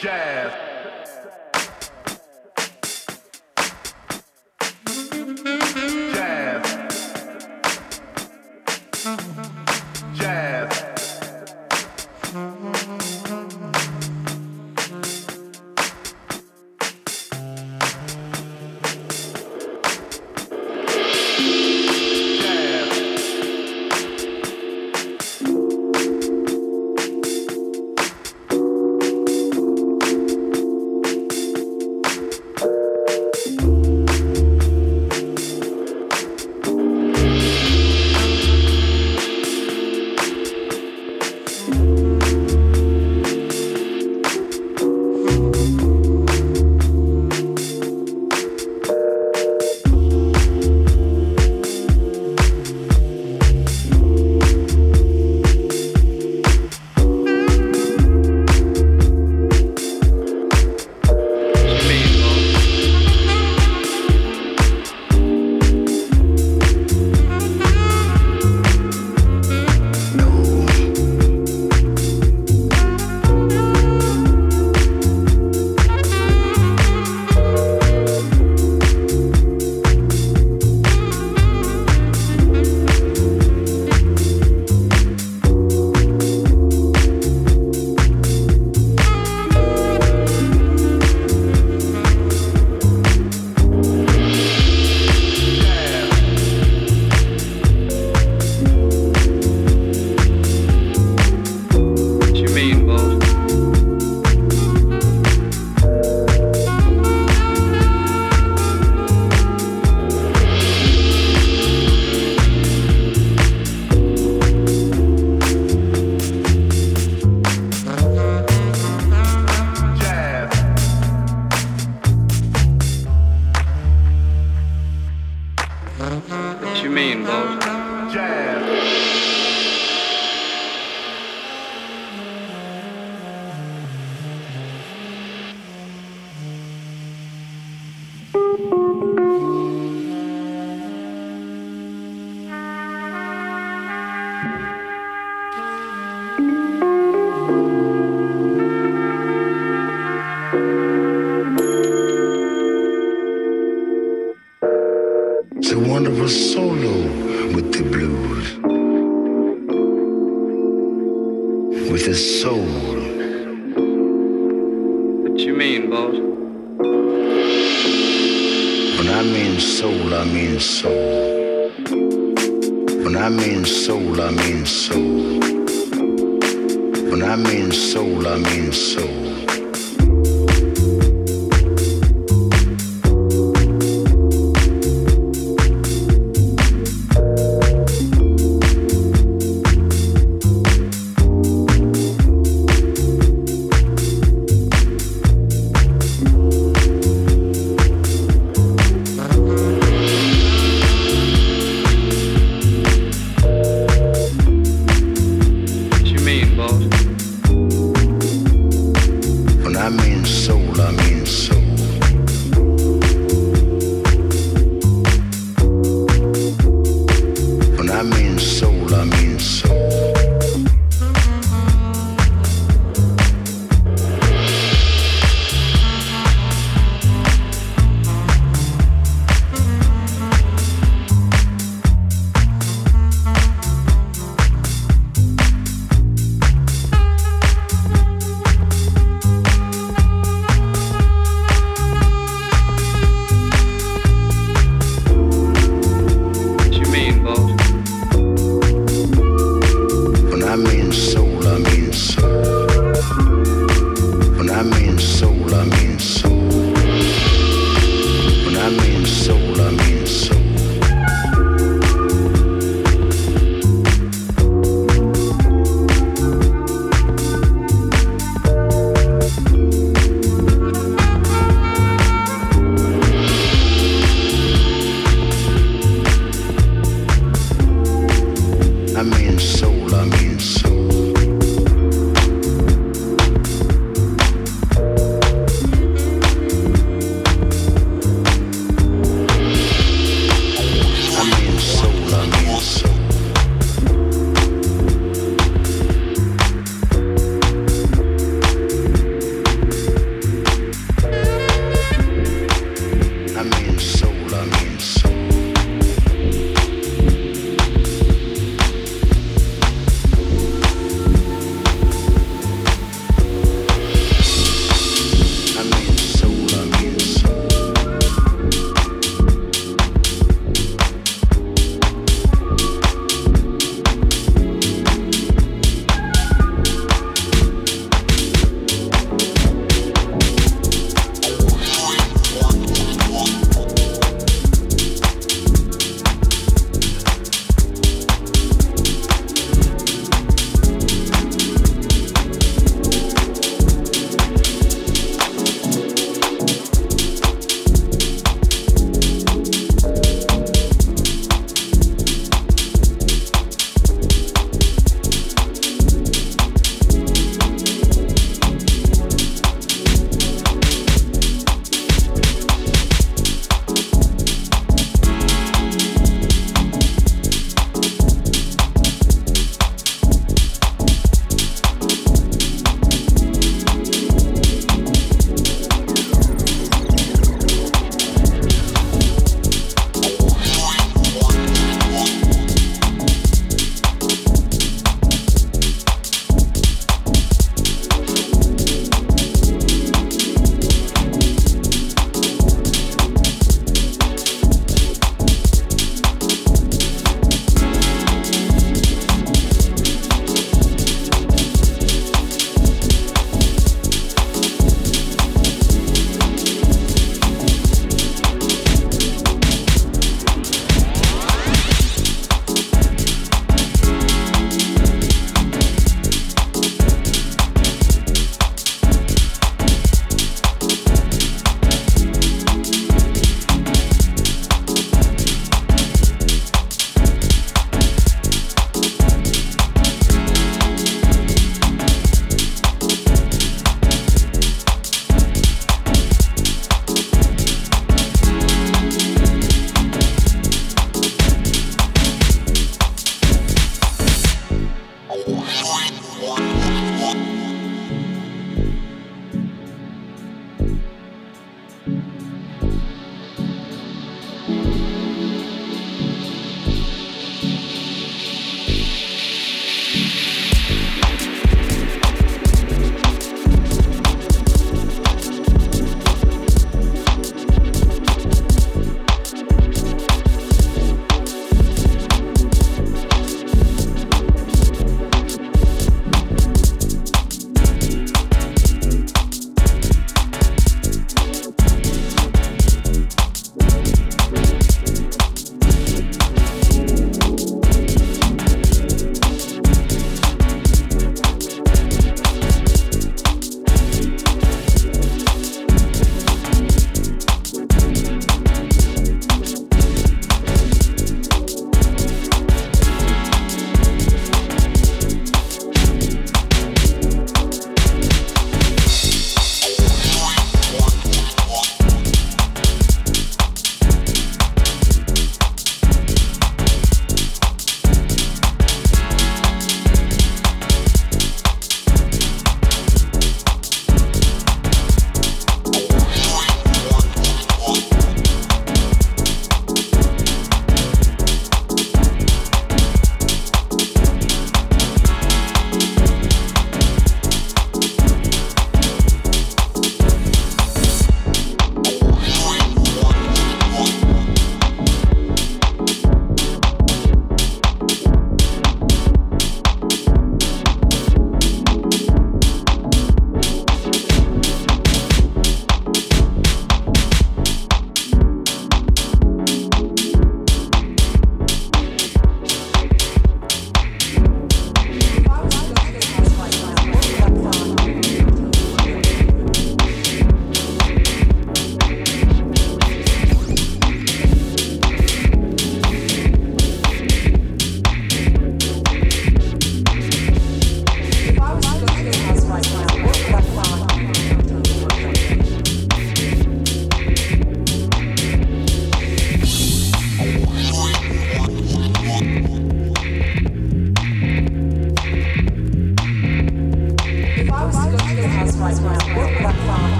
Jazz.